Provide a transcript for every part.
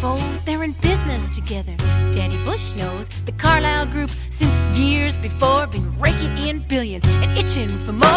foes, they're in business together. Danny Bush knows the Carlyle Group since years before been raking in billions and itching for more.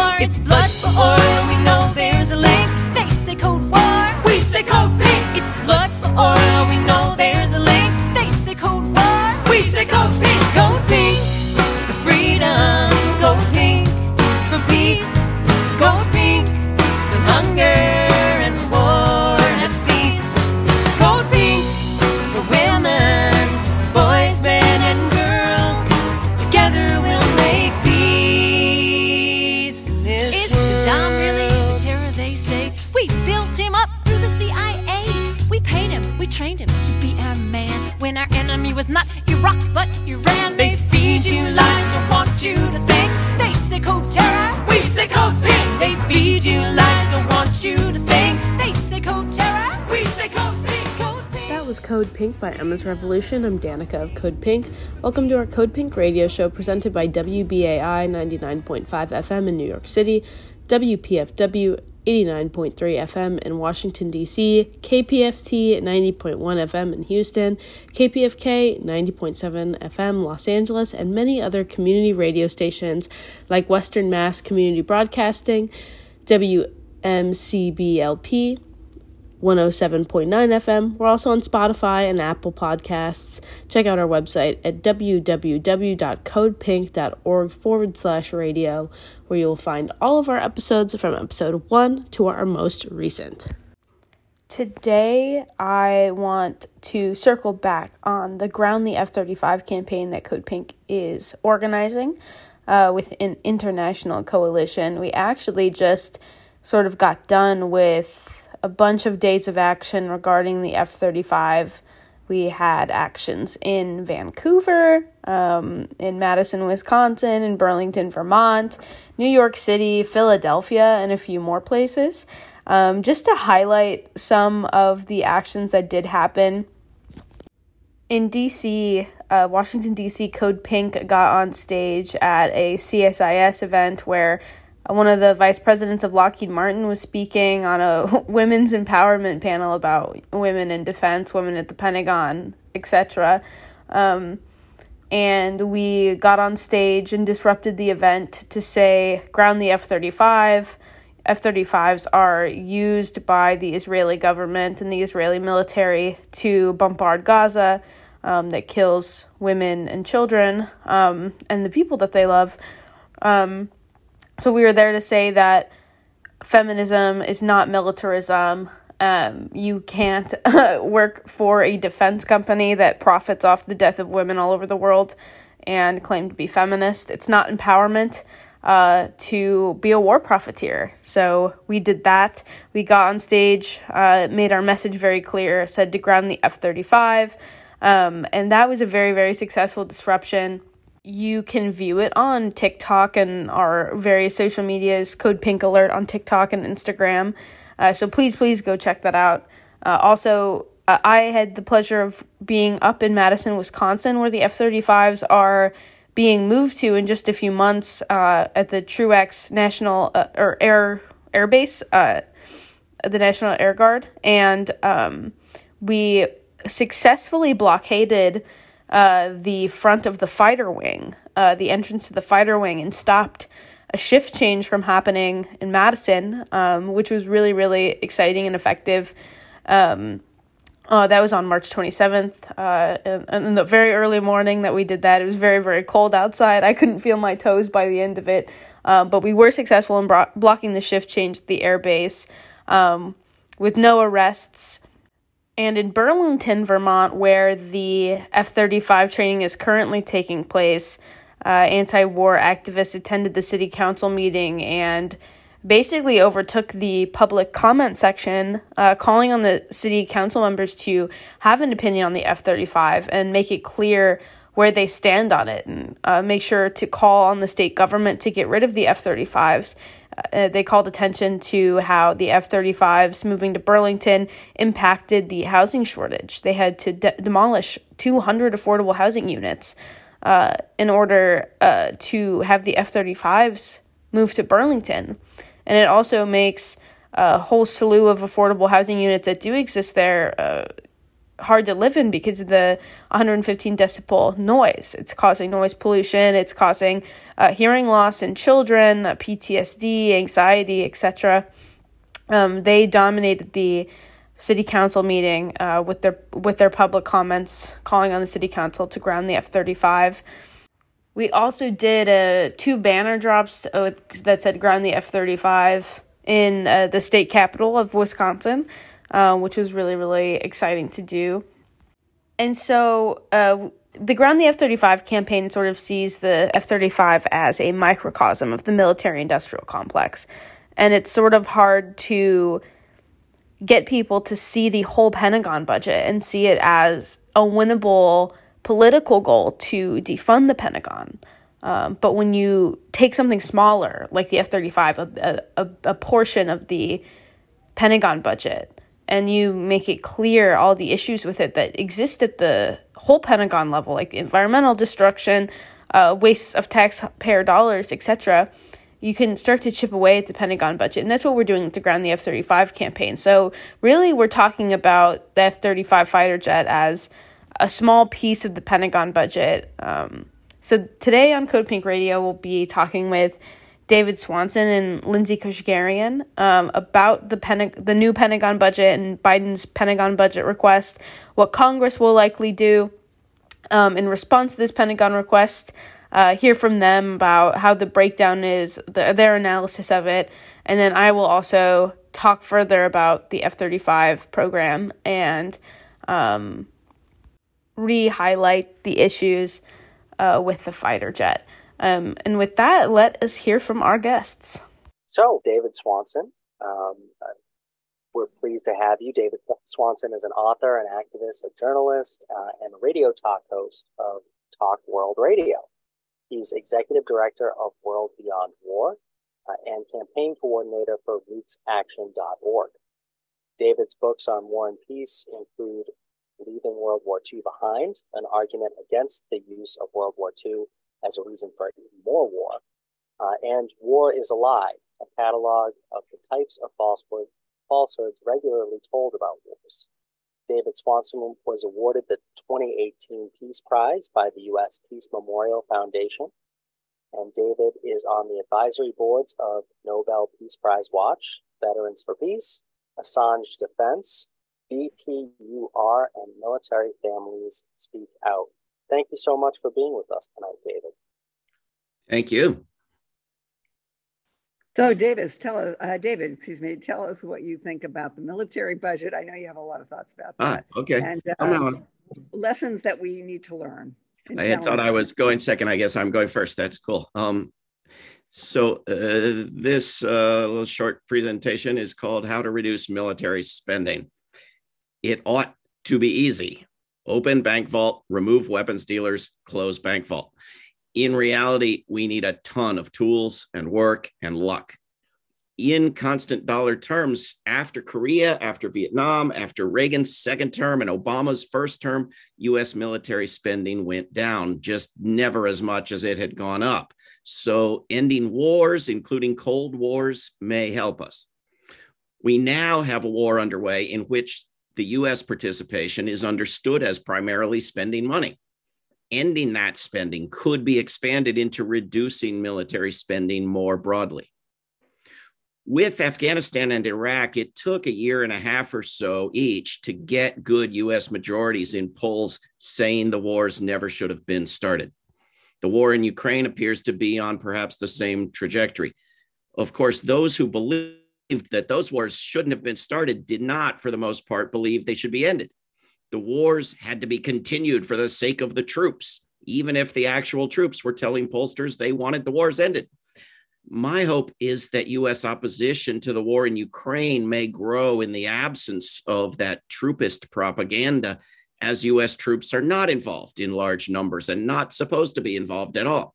Emma's Revolution. I'm Danaka of Code Pink. Welcome to our Code Pink radio show presented by WBAI 99.5 FM in New York City, WPFW 89.3 FM in Washington, D.C., KPFT 90.1 FM in Houston, KPFK 90.7 FM Los Angeles, and many other community radio stations like Western Mass Community Broadcasting, WMCBLP. 107.9 FM. We're also on Spotify and Apple Podcasts. Check out our website at www.codepink.org forward slash radio, where you will find all of our episodes from episode 1 to our most recent. Today, I want to circle back on the Ground the F 35 campaign that Code Pink is organizing uh, with an international coalition. We actually just sort of got done with a bunch of days of action regarding the F 35. We had actions in Vancouver, um, in Madison, Wisconsin, in Burlington, Vermont, New York City, Philadelphia, and a few more places. Um, just to highlight some of the actions that did happen. In DC, uh, Washington, D.C., Code Pink got on stage at a CSIS event where one of the vice presidents of Lockheed Martin was speaking on a women's empowerment panel about women in defense, women at the Pentagon, etc. Um, and we got on stage and disrupted the event to say, ground the F 35. F 35s are used by the Israeli government and the Israeli military to bombard Gaza um, that kills women and children um, and the people that they love. Um, so we were there to say that feminism is not militarism. Um, you can't work for a defense company that profits off the death of women all over the world and claim to be feminist. It's not empowerment uh, to be a war profiteer. So we did that. We got on stage, uh, made our message very clear, said to ground the F 35. Um, and that was a very, very successful disruption you can view it on TikTok and our various social medias, Code Pink Alert on TikTok and Instagram. Uh, so please, please go check that out. Uh, also, uh, I had the pleasure of being up in Madison, Wisconsin, where the F 35s are being moved to in just a few months uh, at the Truax National uh, or Air Air Base, uh, the National Air Guard, and um, we successfully blockaded uh, the front of the fighter wing, uh, the entrance to the fighter wing, and stopped a shift change from happening in Madison, um, which was really, really exciting and effective. Um, uh, that was on March 27th. Uh, and, in the very early morning that we did that, it was very, very cold outside. I couldn't feel my toes by the end of it. Uh, but we were successful in bro- blocking the shift change at the airbase um, with no arrests. And in Burlington, Vermont, where the F 35 training is currently taking place, uh, anti war activists attended the city council meeting and basically overtook the public comment section, uh, calling on the city council members to have an opinion on the F 35 and make it clear where they stand on it and uh, make sure to call on the state government to get rid of the F 35s uh, they called attention to how the F 35s moving to Burlington impacted the housing shortage. They had to de- demolish 200 affordable housing units uh, in order uh, to have the F 35s move to Burlington. And it also makes a whole slew of affordable housing units that do exist there uh, hard to live in because of the 115 decibel noise. It's causing noise pollution, it's causing uh, hearing loss in children, uh, PTSD, anxiety, etc. Um, they dominated the city council meeting uh, with their with their public comments calling on the city council to ground the F-35. We also did uh, two banner drops uh, that said ground the F-35 in uh, the state capital of Wisconsin uh, which was really, really exciting to do. And so uh, the Ground the F 35 campaign sort of sees the F 35 as a microcosm of the military industrial complex. And it's sort of hard to get people to see the whole Pentagon budget and see it as a winnable political goal to defund the Pentagon. Um, but when you take something smaller, like the F 35, a, a, a portion of the Pentagon budget, and you make it clear all the issues with it that exist at the whole Pentagon level, like environmental destruction, uh, waste of taxpayer dollars, etc., you can start to chip away at the Pentagon budget. And that's what we're doing to ground the F 35 campaign. So, really, we're talking about the F 35 fighter jet as a small piece of the Pentagon budget. Um, so, today on Code Pink Radio, we'll be talking with David Swanson and Lindsay Koshgarian um, about the Pentagon, the new Pentagon budget and Biden's Pentagon budget request, what Congress will likely do um, in response to this Pentagon request. Uh, hear from them about how the breakdown is, the, their analysis of it, and then I will also talk further about the F 35 program and um, re highlight the issues uh, with the fighter jet. Um, and with that, let us hear from our guests. So, David Swanson, um, we're pleased to have you. David Swanson is an author, an activist, a journalist, uh, and radio talk host of Talk World Radio. He's executive director of World Beyond War uh, and campaign coordinator for rootsaction.org. David's books on war and peace include Leaving World War II Behind, an argument against the use of World War II as a reason for more war. Uh, and War is a Lie, a catalog of the types of falsehood, falsehoods regularly told about wars. David Swanson was awarded the 2018 Peace Prize by the U.S. Peace Memorial Foundation. And David is on the advisory boards of Nobel Peace Prize Watch, Veterans for Peace, Assange Defense, BPUR, and Military Families Speak Out. Thank you so much for being with us tonight, David. Thank you. So, Davis, tell us, uh, David, excuse me, tell us what you think about the military budget. I know you have a lot of thoughts about ah, that. Ah, okay. And uh, lessons that we need to learn. I had thought I was going second. I guess I'm going first. That's cool. Um, so uh, this uh, little short presentation is called "How to Reduce Military Spending." It ought to be easy open bank vault, remove weapons dealers, close bank vault. In reality, we need a ton of tools and work and luck. In constant dollar terms, after Korea, after Vietnam, after Reagan's second term and Obama's first term, US military spending went down, just never as much as it had gone up. So, ending wars, including Cold Wars, may help us. We now have a war underway in which the US participation is understood as primarily spending money. Ending that spending could be expanded into reducing military spending more broadly. With Afghanistan and Iraq, it took a year and a half or so each to get good US majorities in polls saying the wars never should have been started. The war in Ukraine appears to be on perhaps the same trajectory. Of course, those who believe that those wars shouldn't have been started did not, for the most part, believe they should be ended. The wars had to be continued for the sake of the troops, even if the actual troops were telling pollsters they wanted the wars ended. My hope is that US opposition to the war in Ukraine may grow in the absence of that troopist propaganda, as US troops are not involved in large numbers and not supposed to be involved at all.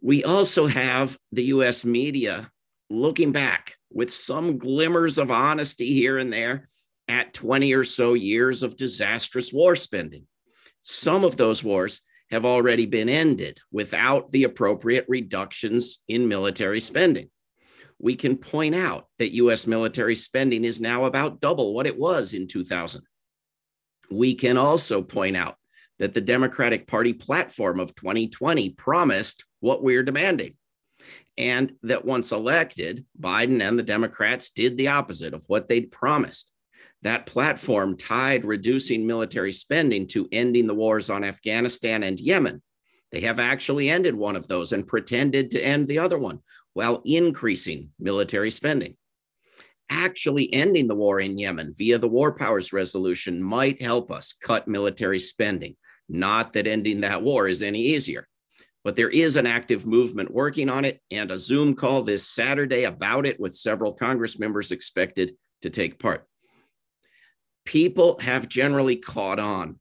We also have the US media looking back with some glimmers of honesty here and there at 20 or so years of disastrous war spending. Some of those wars have already been ended without the appropriate reductions in military spending. We can point out that US military spending is now about double what it was in 2000. We can also point out that the Democratic Party platform of 2020 promised what we're demanding. And that once elected, Biden and the Democrats did the opposite of what they'd promised. That platform tied reducing military spending to ending the wars on Afghanistan and Yemen. They have actually ended one of those and pretended to end the other one while increasing military spending. Actually, ending the war in Yemen via the War Powers Resolution might help us cut military spending. Not that ending that war is any easier but there is an active movement working on it and a Zoom call this Saturday about it with several Congress members expected to take part. People have generally caught on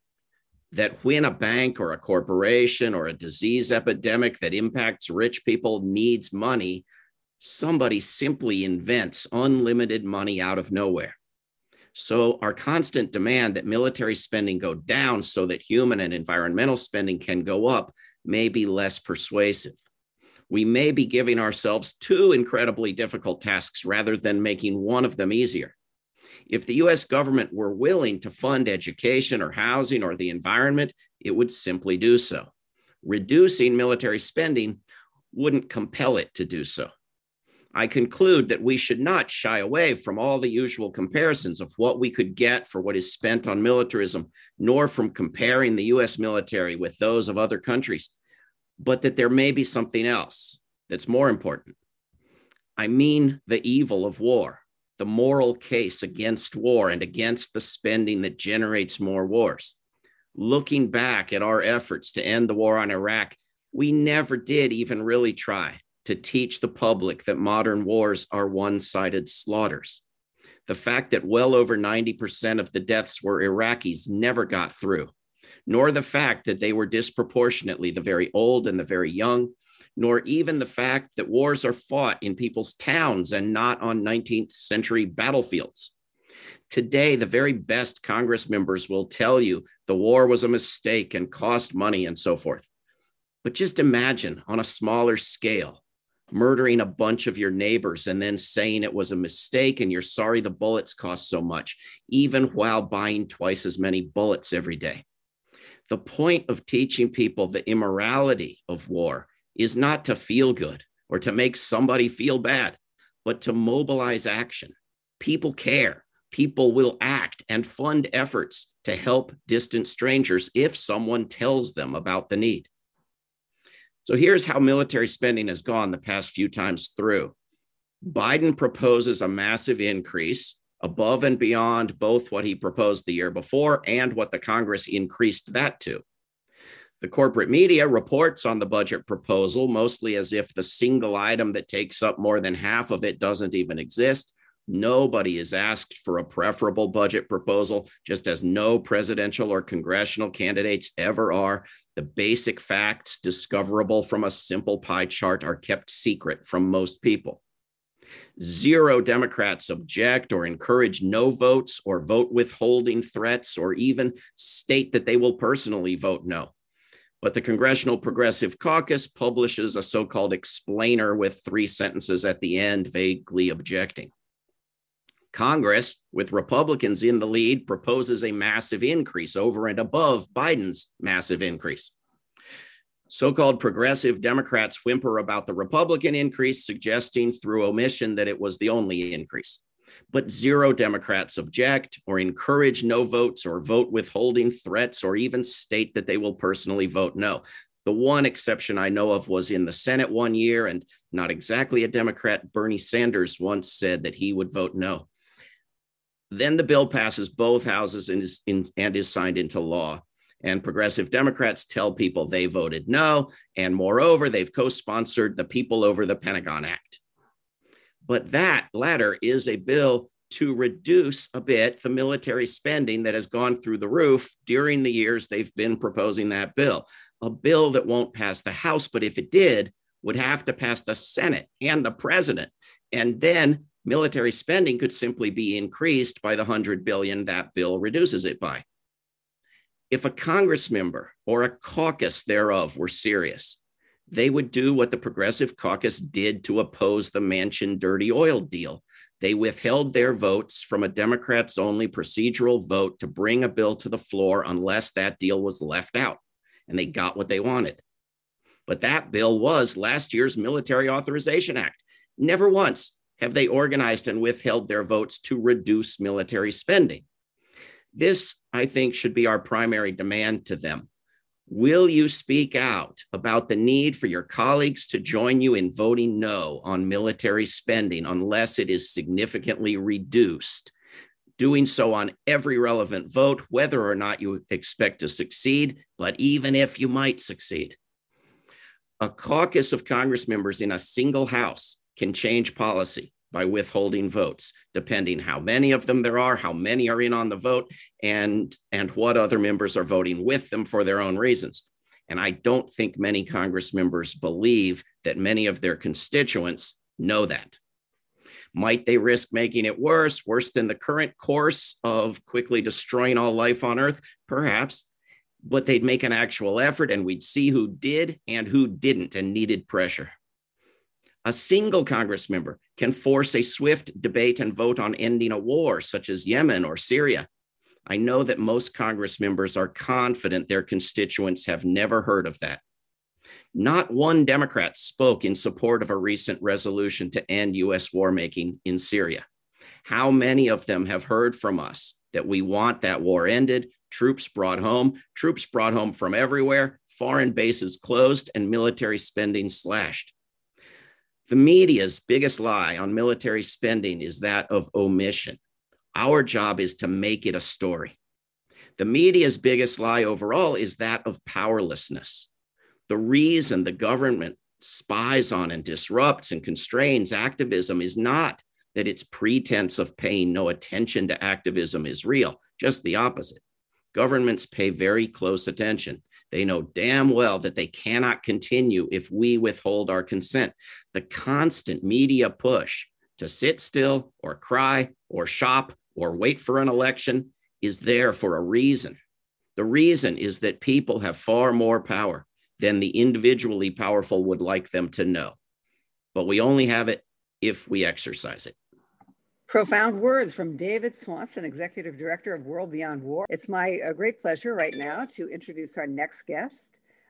that when a bank or a corporation or a disease epidemic that impacts rich people needs money, somebody simply invents unlimited money out of nowhere. So, our constant demand that military spending go down so that human and environmental spending can go up may be less persuasive. We may be giving ourselves two incredibly difficult tasks rather than making one of them easier. If the US government were willing to fund education or housing or the environment, it would simply do so. Reducing military spending wouldn't compel it to do so. I conclude that we should not shy away from all the usual comparisons of what we could get for what is spent on militarism, nor from comparing the US military with those of other countries, but that there may be something else that's more important. I mean, the evil of war, the moral case against war and against the spending that generates more wars. Looking back at our efforts to end the war on Iraq, we never did even really try to teach the public that modern wars are one sided slaughters. The fact that well over 90% of the deaths were Iraqis never got through, nor the fact that they were disproportionately the very old and the very young, nor even the fact that wars are fought in people's towns and not on 19th century battlefields. Today, the very best Congress members will tell you the war was a mistake and cost money and so forth. But just imagine on a smaller scale murdering a bunch of your neighbors and then saying it was a mistake and you're sorry the bullets cost so much, even while buying twice as many bullets every day. The point of teaching people the immorality of war is not to feel good or to make somebody feel bad, but to mobilize action. People care. People will act and fund efforts to help distant strangers if someone tells them about the need. So here's how military spending has gone the past few times through. Biden proposes a massive increase above and beyond both what he proposed the year before and what the Congress increased that to. The corporate media reports on the budget proposal mostly as if the single item that takes up more than half of it doesn't even exist. Nobody is asked for a preferable budget proposal, just as no presidential or congressional candidates ever are. The basic facts discoverable from a simple pie chart are kept secret from most people. Zero Democrats object or encourage no votes or vote withholding threats or even state that they will personally vote no. But the Congressional Progressive Caucus publishes a so called explainer with three sentences at the end, vaguely objecting. Congress, with Republicans in the lead, proposes a massive increase over and above Biden's massive increase. So called progressive Democrats whimper about the Republican increase, suggesting through omission that it was the only increase. But zero Democrats object or encourage no votes or vote withholding threats or even state that they will personally vote no. The one exception I know of was in the Senate one year, and not exactly a Democrat. Bernie Sanders once said that he would vote no. Then the bill passes both houses and is, in, and is signed into law. And progressive Democrats tell people they voted no. And moreover, they've co sponsored the People Over the Pentagon Act. But that latter is a bill to reduce a bit the military spending that has gone through the roof during the years they've been proposing that bill. A bill that won't pass the House, but if it did, would have to pass the Senate and the president. And then military spending could simply be increased by the 100 billion that bill reduces it by. If a Congress member or a caucus thereof were serious, they would do what the Progressive Caucus did to oppose the Manchin dirty oil deal. They withheld their votes from a Democrats only procedural vote to bring a bill to the floor unless that deal was left out. And they got what they wanted. But that bill was last year's Military Authorization Act. Never once have they organized and withheld their votes to reduce military spending. This, I think, should be our primary demand to them. Will you speak out about the need for your colleagues to join you in voting no on military spending unless it is significantly reduced? Doing so on every relevant vote, whether or not you expect to succeed, but even if you might succeed. A caucus of Congress members in a single House can change policy by withholding votes, depending how many of them there are, how many are in on the vote, and, and what other members are voting with them for their own reasons. And I don't think many Congress members believe that many of their constituents know that. Might they risk making it worse, worse than the current course of quickly destroying all life on Earth? Perhaps. But they'd make an actual effort and we'd see who did and who didn't and needed pressure. A single Congress member can force a swift debate and vote on ending a war, such as Yemen or Syria. I know that most Congress members are confident their constituents have never heard of that. Not one Democrat spoke in support of a recent resolution to end U.S. war making in Syria. How many of them have heard from us that we want that war ended, troops brought home, troops brought home from everywhere, foreign bases closed, and military spending slashed? The media's biggest lie on military spending is that of omission. Our job is to make it a story. The media's biggest lie overall is that of powerlessness. The reason the government spies on and disrupts and constrains activism is not that its pretense of paying no attention to activism is real, just the opposite. Governments pay very close attention they know damn well that they cannot continue if we withhold our consent. The constant media push to sit still or cry or shop or wait for an election is there for a reason. The reason is that people have far more power than the individually powerful would like them to know. But we only have it if we exercise it. Profound words from David Swanson, Executive Director of World Beyond War. It's my uh, great pleasure right now to introduce our next guest.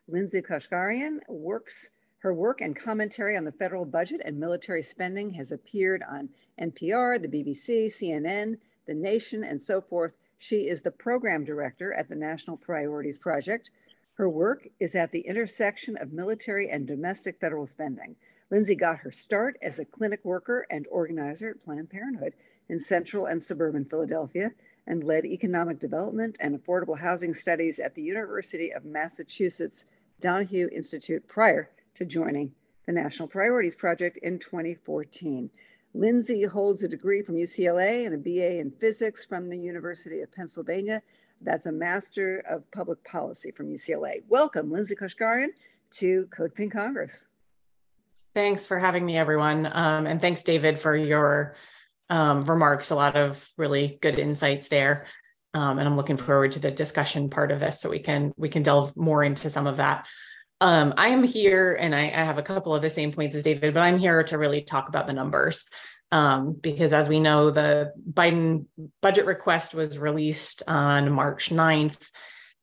Lindsay Koshgarian works, her work and commentary on the federal budget and military spending has appeared on NPR, the BBC, CNN, The Nation, and so forth. She is the program director at the National Priorities Project. Her work is at the intersection of military and domestic federal spending. Lindsay got her start as a clinic worker and organizer at Planned Parenthood in central and suburban Philadelphia and led economic development and affordable housing studies at the University of Massachusetts Donahue Institute prior to joining the National Priorities Project in 2014. Lindsay holds a degree from UCLA and a BA in physics from the University of Pennsylvania. That's a Master of Public Policy from UCLA. Welcome, Lindsay Koshgarian, to Code Pink Congress. Thanks for having me, everyone. Um, and thanks, David, for your um, remarks. A lot of really good insights there. Um, and I'm looking forward to the discussion part of this so we can we can delve more into some of that. Um, I am here and I, I, have a couple of the same points as David, but I'm here to really talk about the numbers. Um, because as we know, the Biden budget request was released on March 9th.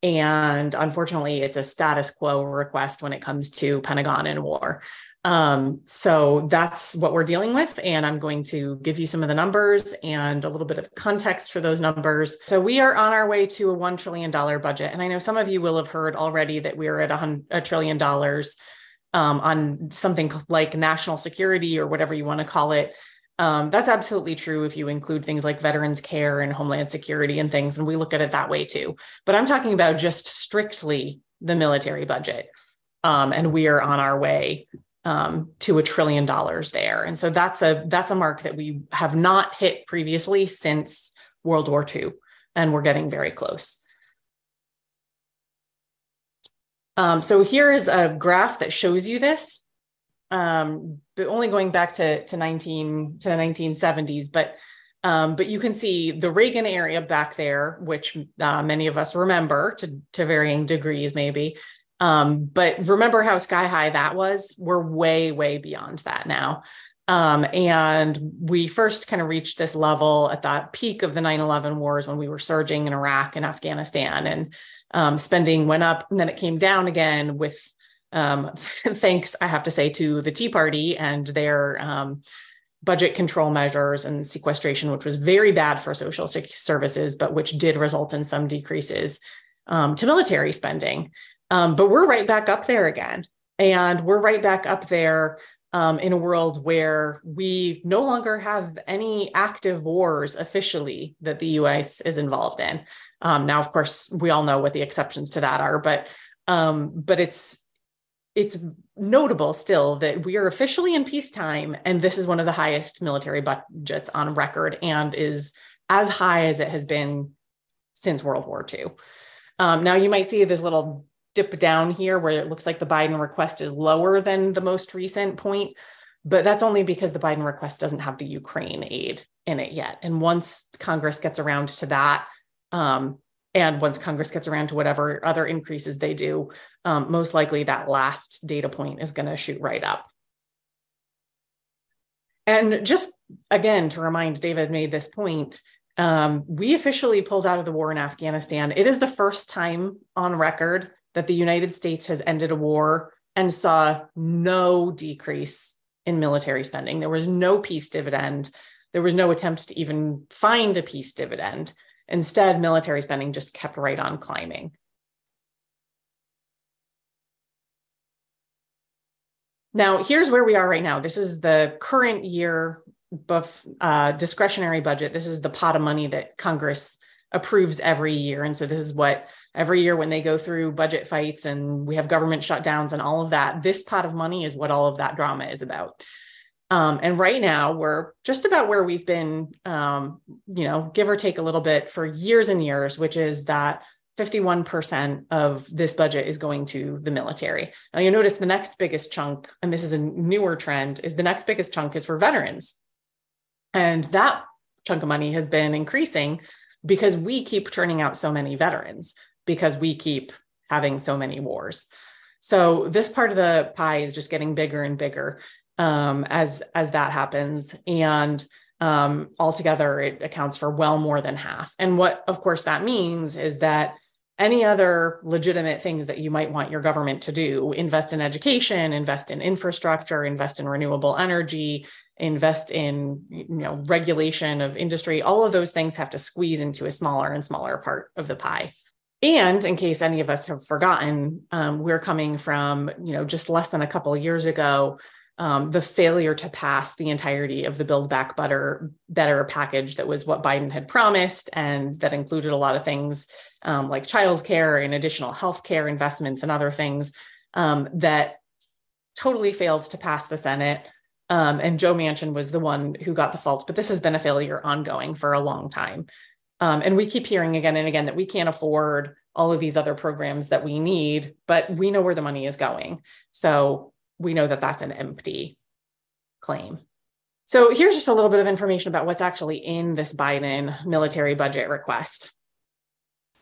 And unfortunately, it's a status quo request when it comes to Pentagon and war. Um, so that's what we're dealing with. And I'm going to give you some of the numbers and a little bit of context for those numbers. So we are on our way to a $1 trillion budget. And I know some of you will have heard already that we're at a, trillion dollars um, on something like national security or whatever you want to call it. Um, that's absolutely true if you include things like veterans care and homeland security and things. And we look at it that way too. But I'm talking about just strictly the military budget. Um, and we are on our way um, to a trillion dollars there. And so that's a that's a mark that we have not hit previously since World War II, and we're getting very close. Um, so here is a graph that shows you this, um, but only going back to, to 19 to the 1970s. But um, but you can see the Reagan area back there, which uh, many of us remember to, to varying degrees, maybe. Um, but remember how sky high that was? We're way, way beyond that now. Um, and we first kind of reached this level at that peak of the 9 11 wars when we were surging in Iraq and Afghanistan, and um, spending went up, and then it came down again with um, thanks, I have to say, to the Tea Party and their um, budget control measures and sequestration, which was very bad for social services, but which did result in some decreases um, to military spending. Um, but we're right back up there again. And we're right back up there um, in a world where we no longer have any active wars officially that the US is involved in. Um, now, of course, we all know what the exceptions to that are, but um, but it's it's notable still that we are officially in peacetime, and this is one of the highest military budgets on record, and is as high as it has been since World War II. Um, now, you might see this little dip down here where it looks like the Biden request is lower than the most recent point, but that's only because the Biden request doesn't have the Ukraine aid in it yet. And once Congress gets around to that, um, and once Congress gets around to whatever other increases they do, um, most likely that last data point is going to shoot right up. And just again, to remind David made this point, um, we officially pulled out of the war in Afghanistan. It is the first time on record that the United States has ended a war and saw no decrease in military spending. There was no peace dividend. There was no attempt to even find a peace dividend. Instead, military spending just kept right on climbing. Now, here's where we are right now. This is the current year buff, uh, discretionary budget. This is the pot of money that Congress approves every year. And so this is what every year when they go through budget fights and we have government shutdowns and all of that, this pot of money is what all of that drama is about. Um, and right now we're just about where we've been, um, you know, give or take a little bit for years and years, which is that 51% of this budget is going to the military. Now you notice the next biggest chunk, and this is a newer trend, is the next biggest chunk is for veterans. And that chunk of money has been increasing because we keep turning out so many veterans because we keep having so many wars. So this part of the pie is just getting bigger and bigger um, as as that happens, and um, altogether it accounts for well more than half. And what, of course, that means is that any other legitimate things that you might want your government to do invest in education invest in infrastructure invest in renewable energy invest in you know regulation of industry all of those things have to squeeze into a smaller and smaller part of the pie and in case any of us have forgotten um, we're coming from you know just less than a couple of years ago um, the failure to pass the entirety of the build back better better package that was what biden had promised and that included a lot of things um, like childcare and additional healthcare investments and other things um, that totally failed to pass the senate. Um, and joe manchin was the one who got the fault but this has been a failure ongoing for a long time um, and we keep hearing again and again that we can't afford all of these other programs that we need but we know where the money is going so we know that that's an empty claim. So here's just a little bit of information about what's actually in this Biden military budget request.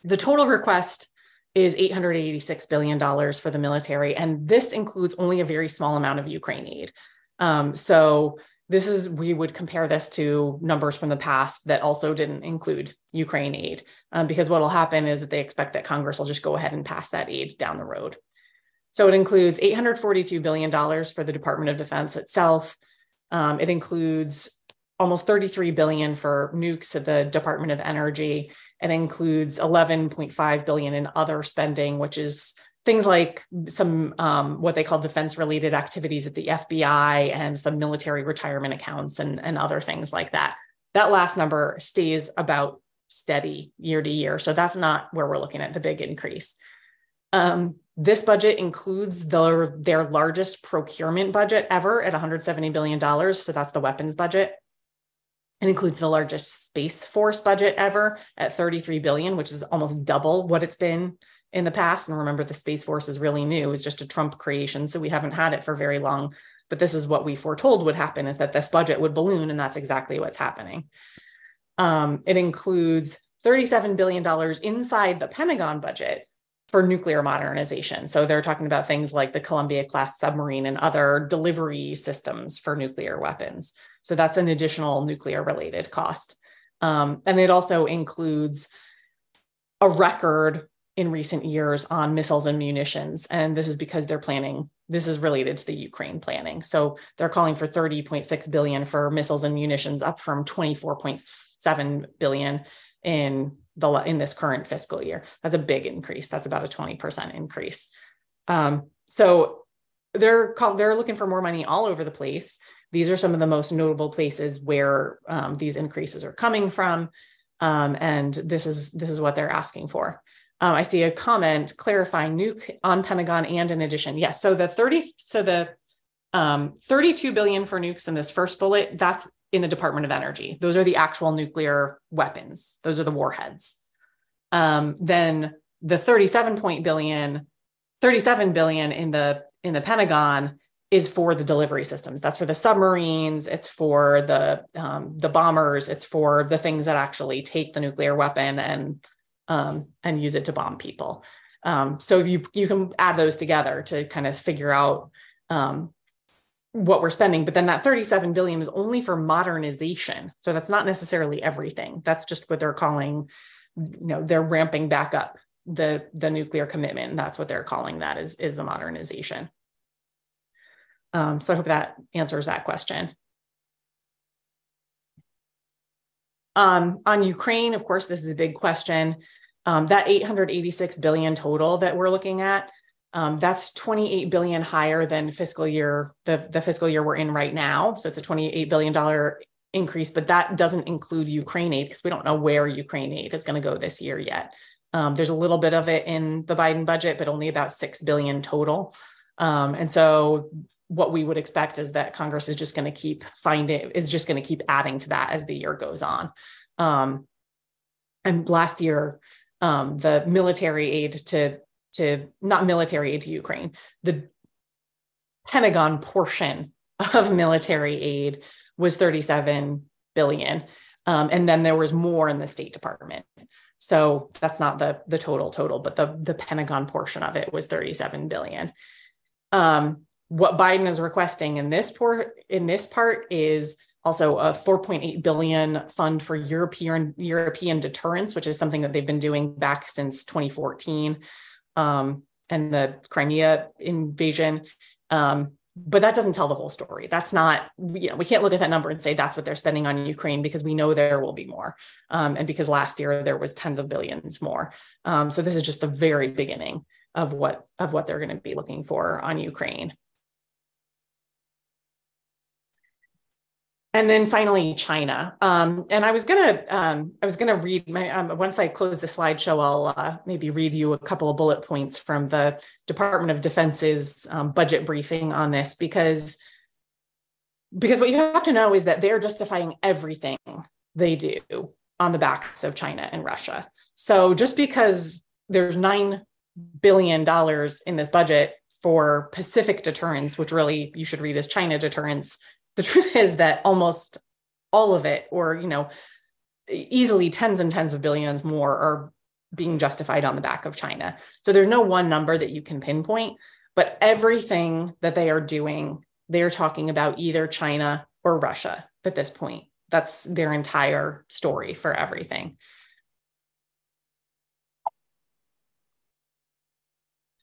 The total request is $886 billion for the military, and this includes only a very small amount of Ukraine aid. Um, so this is, we would compare this to numbers from the past that also didn't include Ukraine aid, um, because what will happen is that they expect that Congress will just go ahead and pass that aid down the road. So it includes $842 billion for the Department of Defense itself. Um, it includes almost 33 billion for nukes at the Department of Energy. It includes 11.5 billion in other spending, which is things like some um, what they call defense related activities at the FBI and some military retirement accounts and, and other things like that. That last number stays about steady year to year. So that's not where we're looking at the big increase. Um, this budget includes the, their largest procurement budget ever at $170 billion. So that's the weapons budget. It includes the largest Space Force budget ever at 33 billion, which is almost double what it's been in the past. And remember, the Space Force is really new, it's just a Trump creation. So we haven't had it for very long. But this is what we foretold would happen is that this budget would balloon, and that's exactly what's happening. Um, it includes $37 billion inside the Pentagon budget for nuclear modernization. So they're talking about things like the Columbia class submarine and other delivery systems for nuclear weapons. So that's an additional nuclear related cost. Um, and it also includes a record in recent years on missiles and munitions. And this is because they're planning, this is related to the Ukraine planning. So they're calling for 30.6 billion for missiles and munitions, up from 24.7 billion in the in this current fiscal year. That's a big increase. That's about a 20% increase. Um, so they're they're looking for more money all over the place. These are some of the most notable places where um, these increases are coming from. Um, and this is this is what they're asking for. Um, I see a comment clarifying nuke on Pentagon and in addition. Yes, so the 30, so the um, 32 billion for nukes in this first bullet, that's in the Department of Energy. Those are the actual nuclear weapons. Those are the warheads. Um, then the 37 point billion, 37 billion in the in the Pentagon is for the delivery systems. That's for the submarines. It's for the um, the bombers. It's for the things that actually take the nuclear weapon and um, and use it to bomb people. Um, so you you can add those together to kind of figure out um, what we're spending. But then that 37 billion is only for modernization. So that's not necessarily everything. That's just what they're calling, you know, they're ramping back up the the nuclear commitment. That's what they're calling that is is the modernization. Um, so I hope that answers that question. Um, on Ukraine, of course, this is a big question. Um, that 886 billion total that we're looking at, um, that's 28 billion higher than fiscal year the, the fiscal year we're in right now. So it's a 28 billion dollar increase, but that doesn't include Ukraine aid because we don't know where Ukraine aid is going to go this year yet. Um, there's a little bit of it in the Biden budget, but only about six billion total. Um, and so what we would expect is that Congress is just going to keep finding is just going to keep adding to that as the year goes on. Um, and last year, um, the military aid to to not military aid to Ukraine, the Pentagon portion of military aid was 37 billion. Um, and then there was more in the State Department. So that's not the the total total, but the the Pentagon portion of it was 37 billion. Um, what Biden is requesting in this part in this part is also a 4.8 billion fund for European European deterrence, which is something that they've been doing back since 2014 um, and the Crimea invasion. Um, but that doesn't tell the whole story. That's not, you know, we can't look at that number and say that's what they're spending on Ukraine because we know there will be more. Um, and because last year there was tens of billions more. Um, so this is just the very beginning of what of what they're going to be looking for on Ukraine. And then finally China. Um, and I was gonna um, I was gonna read my um, once I close the slideshow, I'll uh, maybe read you a couple of bullet points from the Department of Defense's um, budget briefing on this because because what you have to know is that they're justifying everything they do on the backs of China and Russia. So just because there's nine billion dollars in this budget for Pacific deterrence, which really you should read as China deterrence the truth is that almost all of it, or, you know, easily tens and tens of billions more are being justified on the back of China. So there's no one number that you can pinpoint, but everything that they are doing, they're talking about either China or Russia at this point. That's their entire story for everything.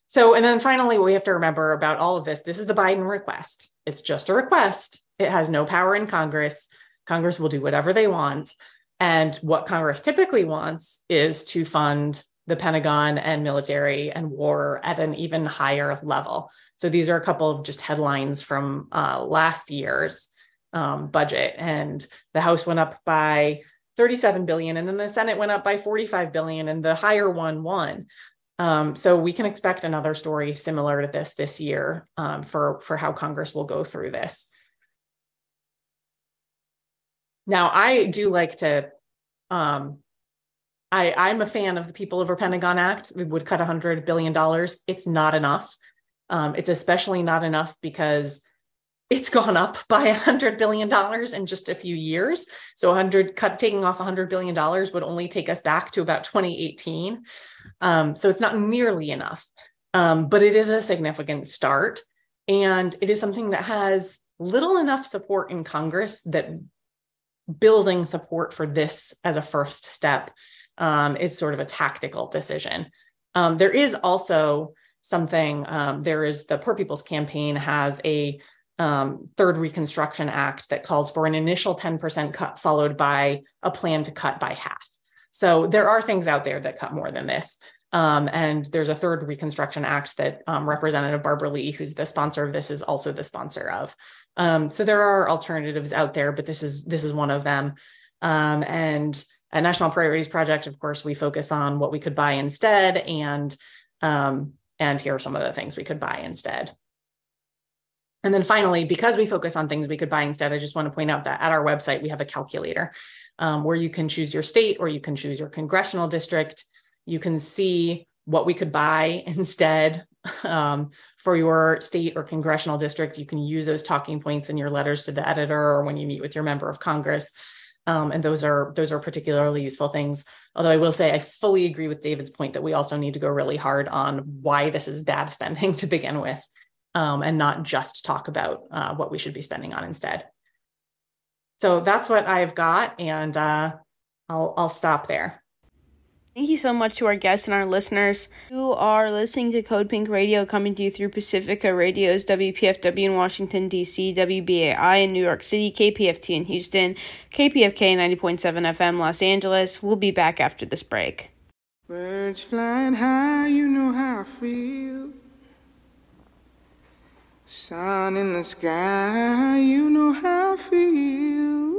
So, and then finally, we have to remember about all of this this is the Biden request. It's just a request. It has no power in Congress. Congress will do whatever they want. And what Congress typically wants is to fund the Pentagon and military and war at an even higher level. So these are a couple of just headlines from uh, last year's um, budget. And the House went up by 37 billion, and then the Senate went up by 45 billion, and the higher one won. Um, so we can expect another story similar to this this year um, for for how Congress will go through this. Now, I do like to. Um, I, I'm a fan of the People Over Pentagon Act. We would cut $100 billion. It's not enough. Um, it's especially not enough because it's gone up by a hundred billion dollars in just a few years. So 100 cut taking off a hundred billion dollars would only take us back to about 2018. Um, so it's not nearly enough, um, but it is a significant start, and it is something that has little enough support in Congress that building support for this as a first step um, is sort of a tactical decision. Um, there is also something. Um, there is the Poor People's Campaign has a um, third Reconstruction Act that calls for an initial 10% cut followed by a plan to cut by half. So there are things out there that cut more than this. Um, and there's a third Reconstruction Act that um, Representative Barbara Lee, who's the sponsor of this, is also the sponsor of. Um, so there are alternatives out there, but this is this is one of them. Um, and at National Priorities Project, of course, we focus on what we could buy instead, and um, and here are some of the things we could buy instead. And then finally, because we focus on things we could buy instead, I just want to point out that at our website, we have a calculator um, where you can choose your state or you can choose your congressional district. You can see what we could buy instead um, for your state or congressional district. You can use those talking points in your letters to the editor or when you meet with your member of Congress. Um, and those are those are particularly useful things. Although I will say I fully agree with David's point that we also need to go really hard on why this is dad spending to begin with um, and not just talk about uh, what we should be spending on instead. So that's what I've got, and uh, I'll, I'll stop there. Thank you so much to our guests and our listeners who are listening to Code Pink Radio coming to you through Pacifica Radio's WPFW in Washington, D.C., WBAI in New York City, KPFT in Houston, KPFK 90.7 FM Los Angeles. We'll be back after this break. Birds flying high, you know how I feel. Sun in the sky, you know how I feel.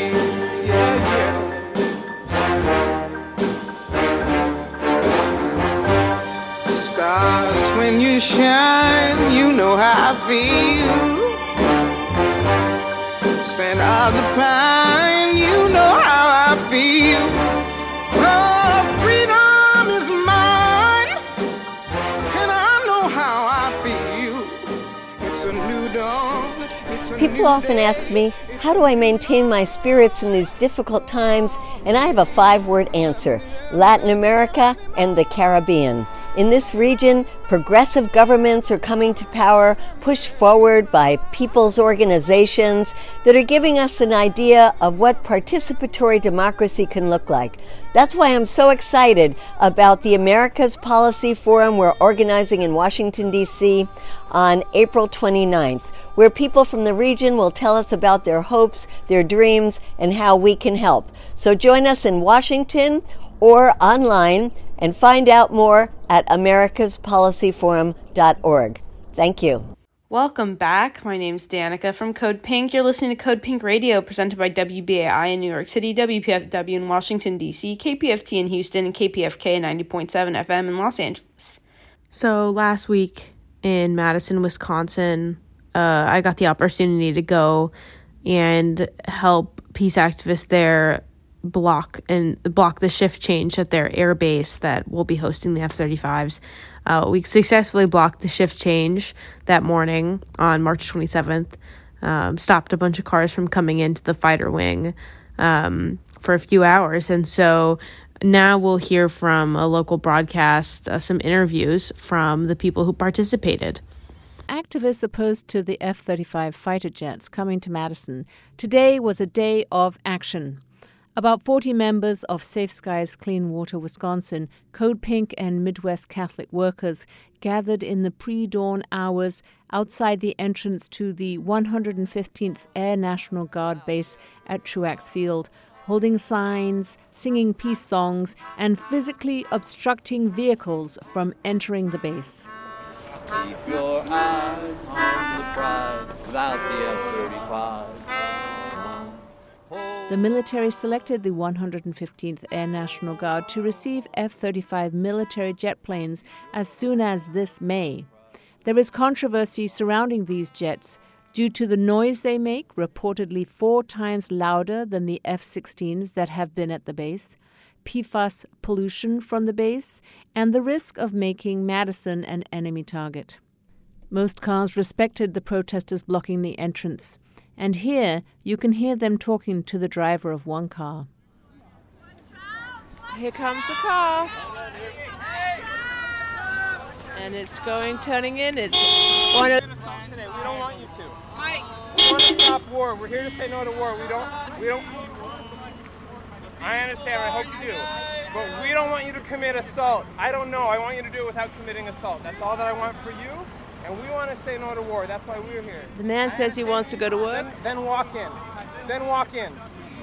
When you shine, you know how I feel. Scent of the pine, you know how I feel. Oh, it's a new dawn. People often ask me, how do I maintain my spirits in these difficult times? And I have a five word answer Latin America and the Caribbean. In this region, progressive governments are coming to power, pushed forward by people's organizations that are giving us an idea of what participatory democracy can look like. That's why I'm so excited about the America's Policy Forum we're organizing in Washington, D.C. on April 29th, where people from the region will tell us about their hopes, their dreams, and how we can help. So join us in Washington or online and find out more at americaspolicyforum.org. Thank you. Welcome back. My name's Danaka from Code Pink. You're listening to Code Pink Radio, presented by WBAI in New York City, WPFW in Washington, D.C., KPFT in Houston, and KPFK 90.7 FM in Los Angeles. So last week in Madison, Wisconsin, uh, I got the opportunity to go and help peace activists there block and block the shift change at their air base that will be hosting the F 35s. Uh, we successfully blocked the shift change that morning on March 27th, um, stopped a bunch of cars from coming into the fighter wing um, for a few hours. And so now we'll hear from a local broadcast uh, some interviews from the people who participated. Activists opposed to the F 35 fighter jets coming to Madison. Today was a day of action. About 40 members of Safe Skies Clean Water Wisconsin, Code Pink, and Midwest Catholic workers gathered in the pre dawn hours outside the entrance to the 115th Air National Guard base at Truax Field, holding signs, singing peace songs, and physically obstructing vehicles from entering the base. Keep your eyes on the prize without the F 35. The military selected the 115th Air National Guard to receive F 35 military jet planes as soon as this May. There is controversy surrounding these jets due to the noise they make, reportedly four times louder than the F 16s that have been at the base, PFAS pollution from the base, and the risk of making Madison an enemy target. Most cars respected the protesters blocking the entrance and here you can hear them talking to the driver of one car. Here comes the car. And it's going, turning in. It's one of. Today. We don't want you to. Mike. We want to stop war. We're here to say no to war. We don't. We don't. I understand. I hope you do. But we don't want you to commit assault. I don't know. I want you to do it without committing assault. That's all that I want for you. And we want to say no to war. That's why we're here. The man says he wants to go to work. Then, then walk in. Then walk in.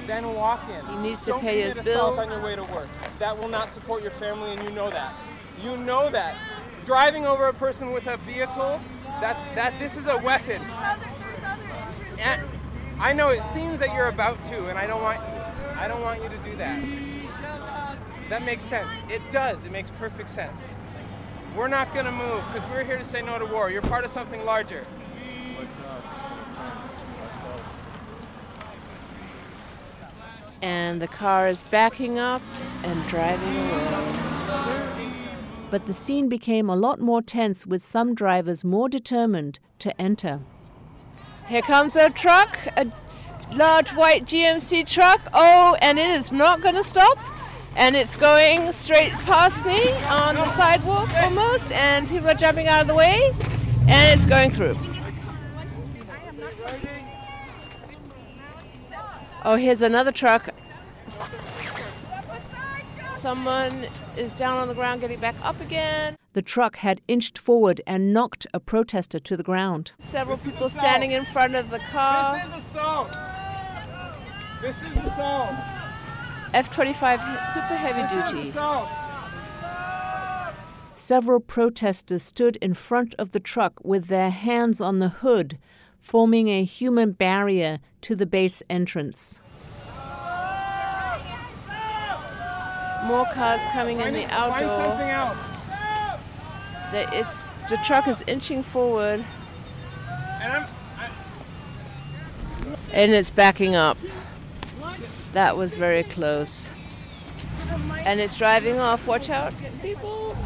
Then walk in. He needs to Don't pay his commit bills. assault on your way to work. That will not support your family, and you know that. You know that. Driving over a person with a vehicle, that's that. This is a weapon. And I know it seems that you're about to, and I don't want. I don't want you to do that. That makes sense. It does. It makes perfect sense. We're not going to move because we're here to say no to war. You're part of something larger. And the car is backing up and driving away. But the scene became a lot more tense with some drivers more determined to enter. Here comes a truck, a large white GMC truck. Oh, and it is not going to stop. And it's going straight past me on the sidewalk almost, and people are jumping out of the way, and it's going through. Oh, here's another truck. Someone is down on the ground getting back up again. The truck had inched forward and knocked a protester to the ground. Several people standing in front of the car. This is assault. This is assault. F 25 super heavy duty. Several protesters stood in front of the truck with their hands on the hood, forming a human barrier to the base entrance. More cars coming in the outdoor. The, it's, the truck is inching forward. And it's backing up. That was very close. And it's driving off. Watch out, people.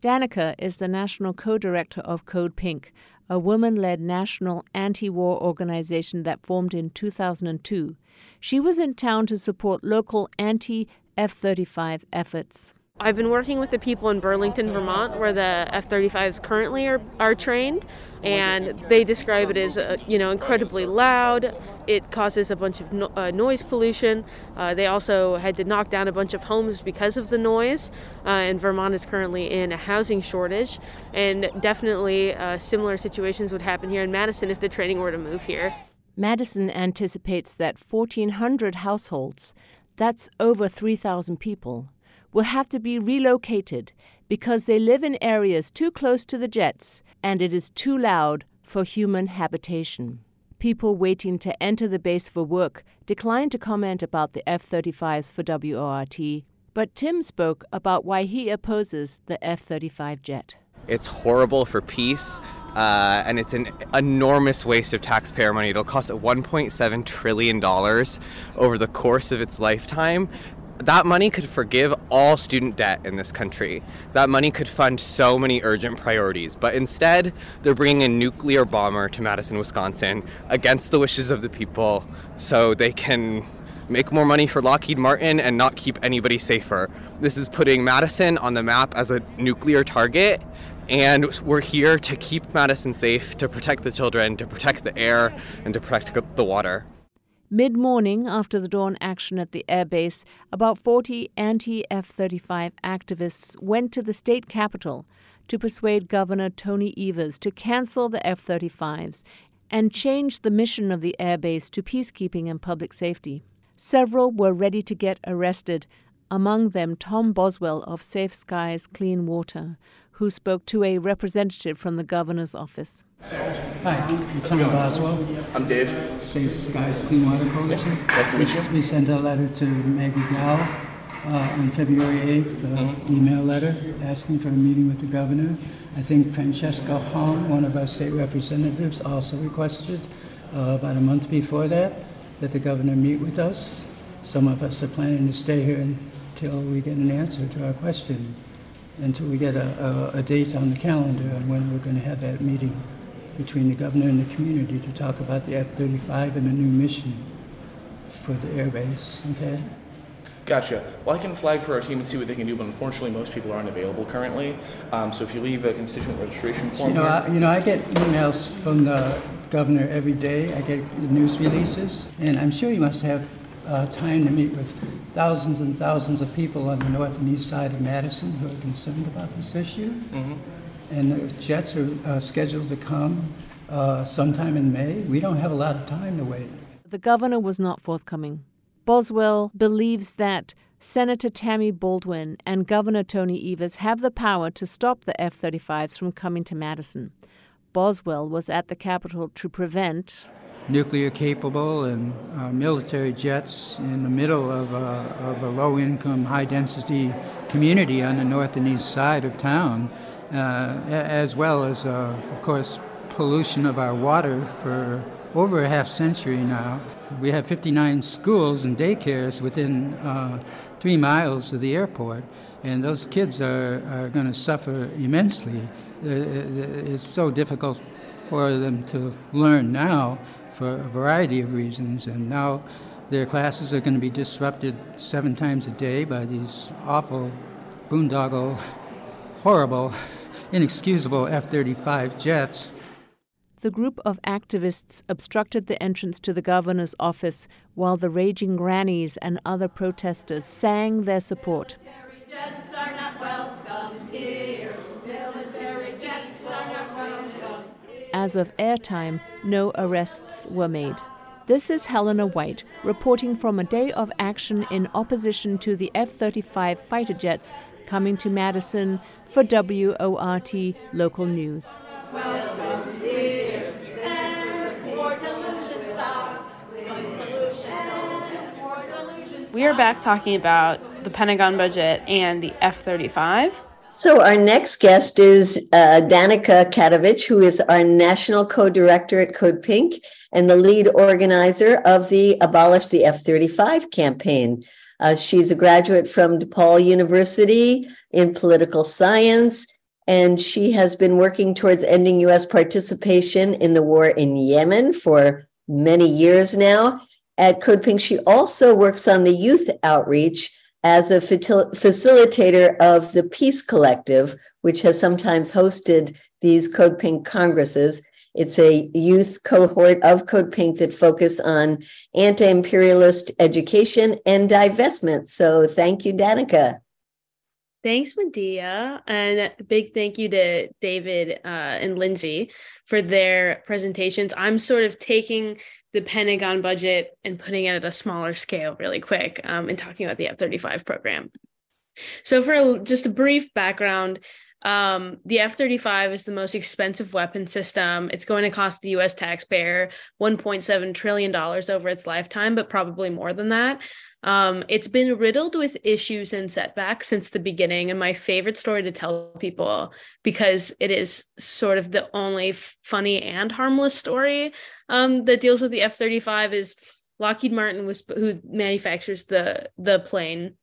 Danaka is the national co director of Code Pink, a woman led national anti war organization that formed in 2002. She was in town to support local anti F 35 efforts. I've been working with the people in Burlington, Vermont, where the F-35s currently are, are trained, and they describe it as, uh, you know, incredibly loud. It causes a bunch of no- uh, noise pollution. Uh, they also had to knock down a bunch of homes because of the noise, uh, and Vermont is currently in a housing shortage. And definitely uh, similar situations would happen here in Madison if the training were to move here. Madison anticipates that 1,400 households, that's over 3,000 people, will have to be relocated because they live in areas too close to the jets and it is too loud for human habitation. People waiting to enter the base for work declined to comment about the F 35s for WORT, but Tim spoke about why he opposes the F 35 jet. It's horrible for peace. Uh, and it's an enormous waste of taxpayer money. It'll cost $1.7 trillion over the course of its lifetime that money could forgive all student debt in this country. That money could fund so many urgent priorities. But instead, they're bringing a nuclear bomber to Madison, Wisconsin against the wishes of the people so they can make more money for Lockheed Martin and not keep anybody safer. This is putting Madison on the map as a nuclear target. And we're here to keep Madison safe, to protect the children, to protect the air, and to protect the water. Mid morning, after the dawn action at the airbase, about 40 anti F 35 activists went to the state capitol to persuade Governor Tony Evers to cancel the F 35s and change the mission of the airbase to peacekeeping and public safety. Several were ready to get arrested, among them Tom Boswell of Safe Skies Clean Water, who spoke to a representative from the governor's office. Hi, I'm Tom Boswell. I'm Dave. Safe Skies Clean Water Coalition. Nice to meet you. We sent a letter to Maggie Gao uh, on February 8th, uh, mm-hmm. email letter asking for a meeting with the governor. I think Francesca Hong, one of our state representatives, also requested uh, about a month before that that the governor meet with us. Some of us are planning to stay here until we get an answer to our question until we get a, a, a date on the calendar on when we're going to have that meeting between the governor and the community to talk about the F-35 and the new mission for the airbase. Okay. Gotcha. Well, I can flag for our team and see what they can do, but unfortunately, most people aren't available currently. Um, so if you leave a constituent registration form, you know, I, you know, I get emails from the governor every day. I get the news releases, and I'm sure you must have uh, time to meet with thousands and thousands of people on the north and east side of Madison who are concerned about this issue. Mm-hmm. And the jets are uh, scheduled to come uh, sometime in May. We don't have a lot of time to wait. The governor was not forthcoming. Boswell believes that Senator Tammy Baldwin and Governor Tony Evers have the power to stop the F 35s from coming to Madison. Boswell was at the Capitol to prevent nuclear capable and uh, military jets in the middle of, uh, of a low income, high density community on the north and east side of town, uh, as well as, uh, of course, pollution of our water for over a half century now. We have 59 schools and daycares within uh, three miles of the airport, and those kids are, are going to suffer immensely. Uh, it's so difficult for them to learn now for a variety of reasons, and now their classes are going to be disrupted seven times a day by these awful, boondoggle, horrible, inexcusable F 35 jets. The group of activists obstructed the entrance to the governor's office while the raging grannies and other protesters sang their support. As of airtime, no arrests were made. This is Helena White reporting from a day of action in opposition to the F 35 fighter jets coming to Madison for WORT Local News. We are back talking about the Pentagon budget and the F 35. So, our next guest is uh, Danaka Katovich, who is our national co director at Code Pink and the lead organizer of the Abolish the F 35 campaign. Uh, she's a graduate from DePaul University in political science, and she has been working towards ending U.S. participation in the war in Yemen for many years now. At Code Pink, she also works on the youth outreach as a facilitator of the Peace Collective, which has sometimes hosted these Code Pink congresses. It's a youth cohort of Code Pink that focus on anti imperialist education and divestment. So thank you, Danaka. Thanks, Medea. And a big thank you to David uh, and Lindsay for their presentations. I'm sort of taking the Pentagon budget and putting it at a smaller scale really quick um, and talking about the F 35 program. So, for a, just a brief background, um, the F 35 is the most expensive weapon system. It's going to cost the US taxpayer $1.7 trillion over its lifetime, but probably more than that. Um, it's been riddled with issues and setbacks since the beginning. And my favorite story to tell people, because it is sort of the only funny and harmless story um, that deals with the F 35, is Lockheed Martin was who manufactures the the plane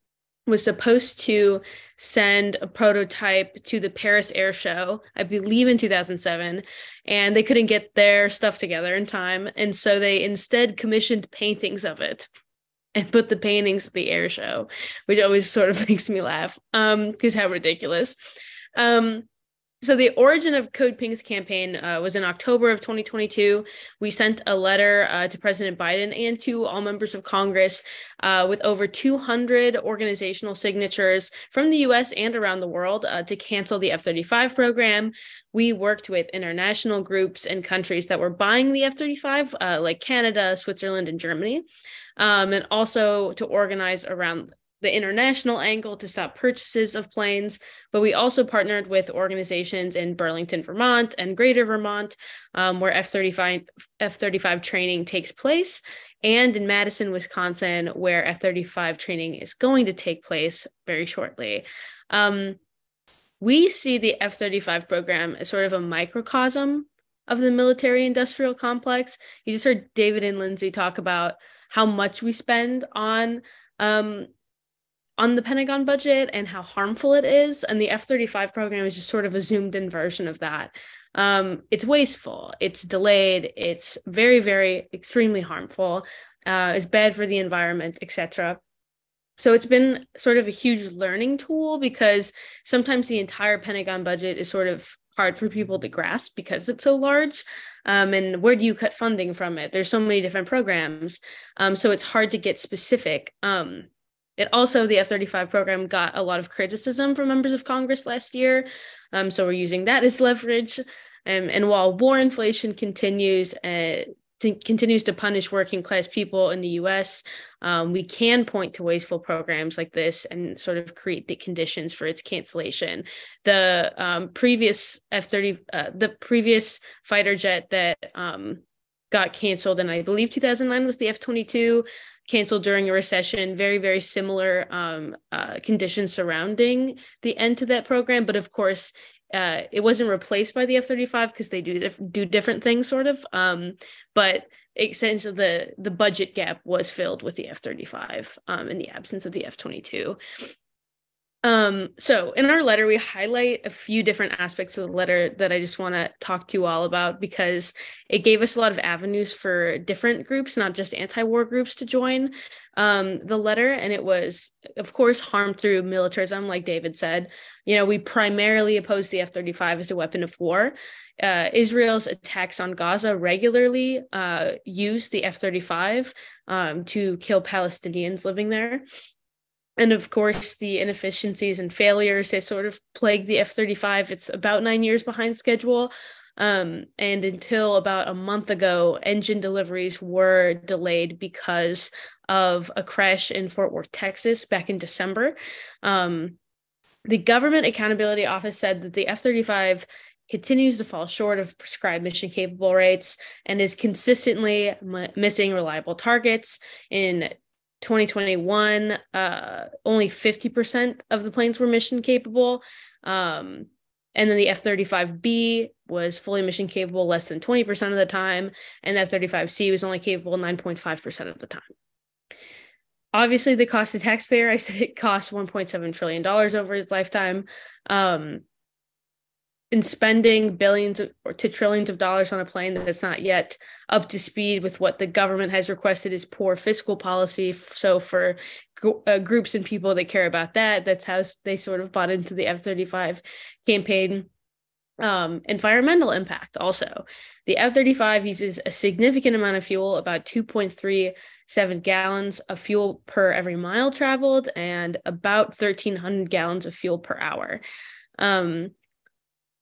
was supposed to send a prototype to the Paris Air Show, I believe in 2007, and they couldn't get their stuff together in time. And so they instead commissioned paintings of it and put the paintings at the air show, which always sort of makes me laugh um, because how ridiculous. Um, so the origin of Code Pink's campaign uh, was in October of 2022. We sent a letter uh, to President Biden and to all members of Congress uh, with over 200 organizational signatures from the U.S. and around the world uh, to cancel the F-35 program. We worked with international groups and countries that were buying the F-35, uh, like Canada, Switzerland, and Germany, um, and also to organize around the international angle to stop purchases of planes, but we also partnered with organizations in Burlington, Vermont, and Greater Vermont, um, where F thirty five F thirty five training takes place, and in Madison, Wisconsin, where F thirty five training is going to take place very shortly. Um, we see the F thirty five program as sort of a microcosm of the military industrial complex. You just heard David and Lindsay talk about how much we spend on um, on the Pentagon budget and how harmful it is. And the F 35 program is just sort of a zoomed in version of that. Um, it's wasteful, it's delayed, it's very, very extremely harmful, uh, it's bad for the environment, etc. So it's been sort of a huge learning tool because sometimes the entire Pentagon budget is sort of hard for people to grasp because it's so large. Um, and where do you cut funding from it? There's so many different programs. Um, so it's hard to get specific. Um, it also, the F 35 program got a lot of criticism from members of Congress last year. Um, so we're using that as leverage. Um, and while war inflation continues, uh, to, continues to punish working class people in the US, um, we can point to wasteful programs like this and sort of create the conditions for its cancellation. The um, previous F 30, uh, the previous fighter jet that um, got canceled, and I believe 2009 was the F 22 canceled during a recession, very, very similar um, uh, conditions surrounding the end to that program. But of course, uh, it wasn't replaced by the F 35 because they do, dif- do different things, sort of. Um, but essentially, the, the budget gap was filled with the F 35 um, in the absence of the F 22. Um, so in our letter, we highlight a few different aspects of the letter that I just want to talk to you all about because it gave us a lot of avenues for different groups, not just anti-war groups, to join um, the letter. And it was, of course, harm through militarism, like David said. You know, we primarily oppose the F-35 as a weapon of war. Uh, Israel's attacks on Gaza regularly uh, use the F-35 um, to kill Palestinians living there and of course the inefficiencies and failures that sort of plague the f-35 it's about nine years behind schedule. Um, and until about a month ago engine deliveries were delayed because of a crash in fort worth texas back in december. Um, the government accountability office said that the f-35 continues to fall short of prescribed mission capable rates and is consistently m- missing reliable targets in 2021, uh, only 50% of the planes were mission capable. Um, and then the F 35B was fully mission capable less than 20% of the time. And the F 35C was only capable 9.5% of the time. Obviously, the cost to taxpayer, I said it cost $1.7 trillion over his lifetime. Um, in spending billions or to trillions of dollars on a plane that's not yet up to speed with what the government has requested is poor fiscal policy. So for uh, groups and people that care about that, that's how they sort of bought into the F-35 campaign. Um, environmental impact also. The F-35 uses a significant amount of fuel, about 2.37 gallons of fuel per every mile traveled and about 1,300 gallons of fuel per hour. Um,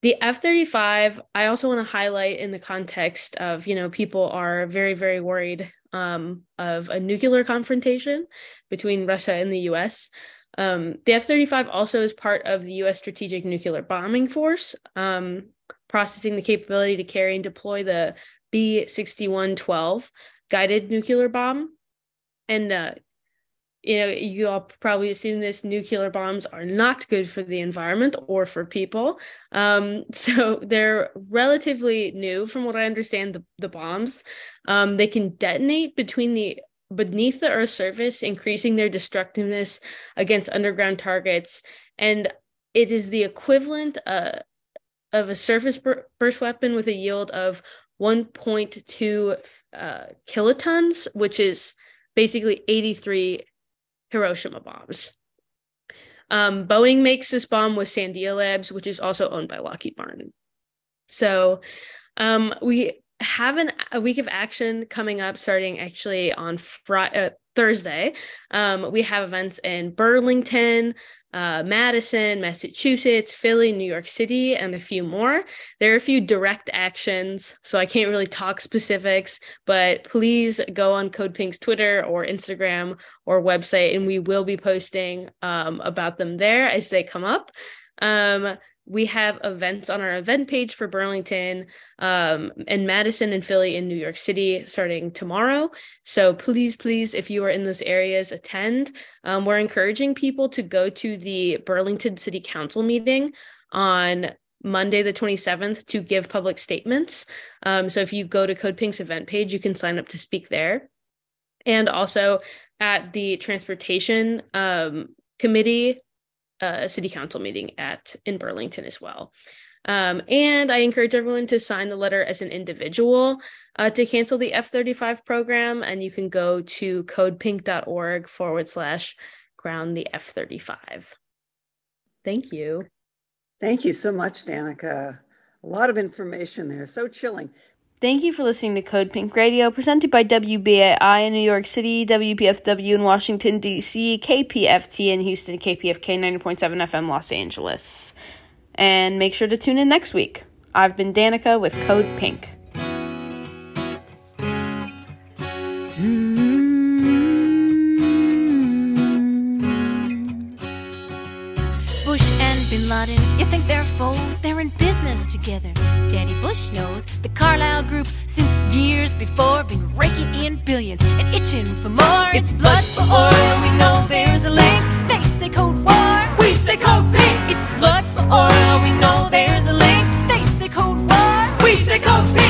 the F-35, I also want to highlight in the context of, you know, people are very, very worried um, of a nuclear confrontation between Russia and the US. Um, the F 35 also is part of the U.S. Strategic Nuclear Bombing Force, um, processing the capability to carry and deploy the B 6112 guided nuclear bomb. And uh, you know, you all probably assume this nuclear bombs are not good for the environment or for people. Um, so they're relatively new, from what I understand. The, the bombs, um, they can detonate between the beneath the Earth's surface, increasing their destructiveness against underground targets, and it is the equivalent uh, of a surface burst weapon with a yield of 1.2 uh, kilotons, which is basically 83 Hiroshima bombs. Um, Boeing makes this bomb with Sandia Labs, which is also owned by Lockheed Martin. So um, we have an, a week of action coming up starting actually on Friday, uh, Thursday. Um, we have events in Burlington, uh, Madison, Massachusetts, Philly, New York City, and a few more. There are a few direct actions, so I can't really talk specifics, but please go on Code Pink's Twitter or Instagram or website, and we will be posting um, about them there as they come up. Um, we have events on our event page for Burlington um, and Madison and Philly in New York City starting tomorrow. So please, please, if you are in those areas, attend. Um, we're encouraging people to go to the Burlington City Council meeting on Monday, the 27th, to give public statements. Um, so if you go to Code Pink's event page, you can sign up to speak there. And also at the transportation um, committee a city council meeting at in Burlington as well. Um, and I encourage everyone to sign the letter as an individual uh, to cancel the F 35 program. And you can go to codepink.org forward slash ground the F 35. Thank you. Thank you so much, Danaka. A lot of information there. So chilling. Thank you for listening to Code Pink Radio, presented by WBAI in New York City, WPFW in Washington, D.C., KPFT in Houston, KPFK 90.7 FM Los Angeles. And make sure to tune in next week. I've been Danaka with Code Pink. Bush and Bin Laden, you think they're foes? They're in business together. Daddy Bush knows the Carlyle Group since years before been raking in billions and itching for more. It's blood for oil. We know there's a link. They say code war. We say code pink. It's blood for oil. We know there's a link. They say code war. We say pink. Pink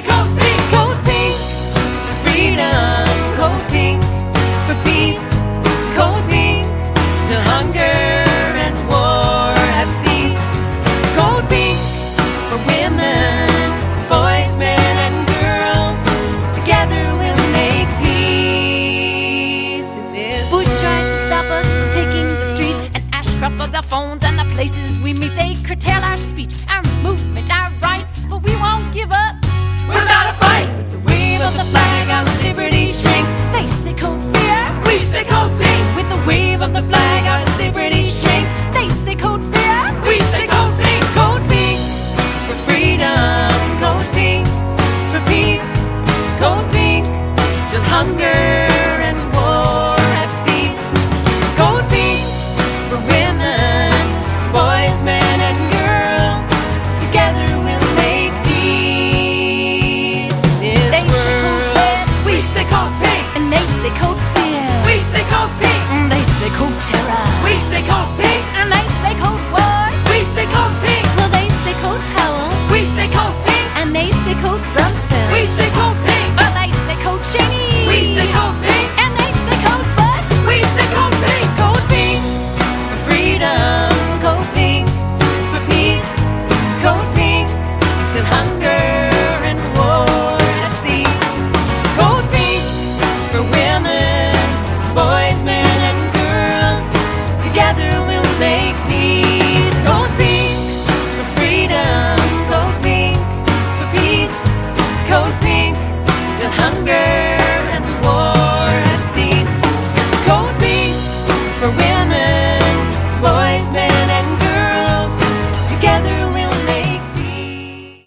say code pink. Code pink for freedom, code pink for peace, code pink to hunger and war have ceased. Code pink for women, boys, men, and girls. Together we'll make peace. Bush tried to stop us from taking the street and Ashcroft bugs our phones and the places we meet. They curtail our speech.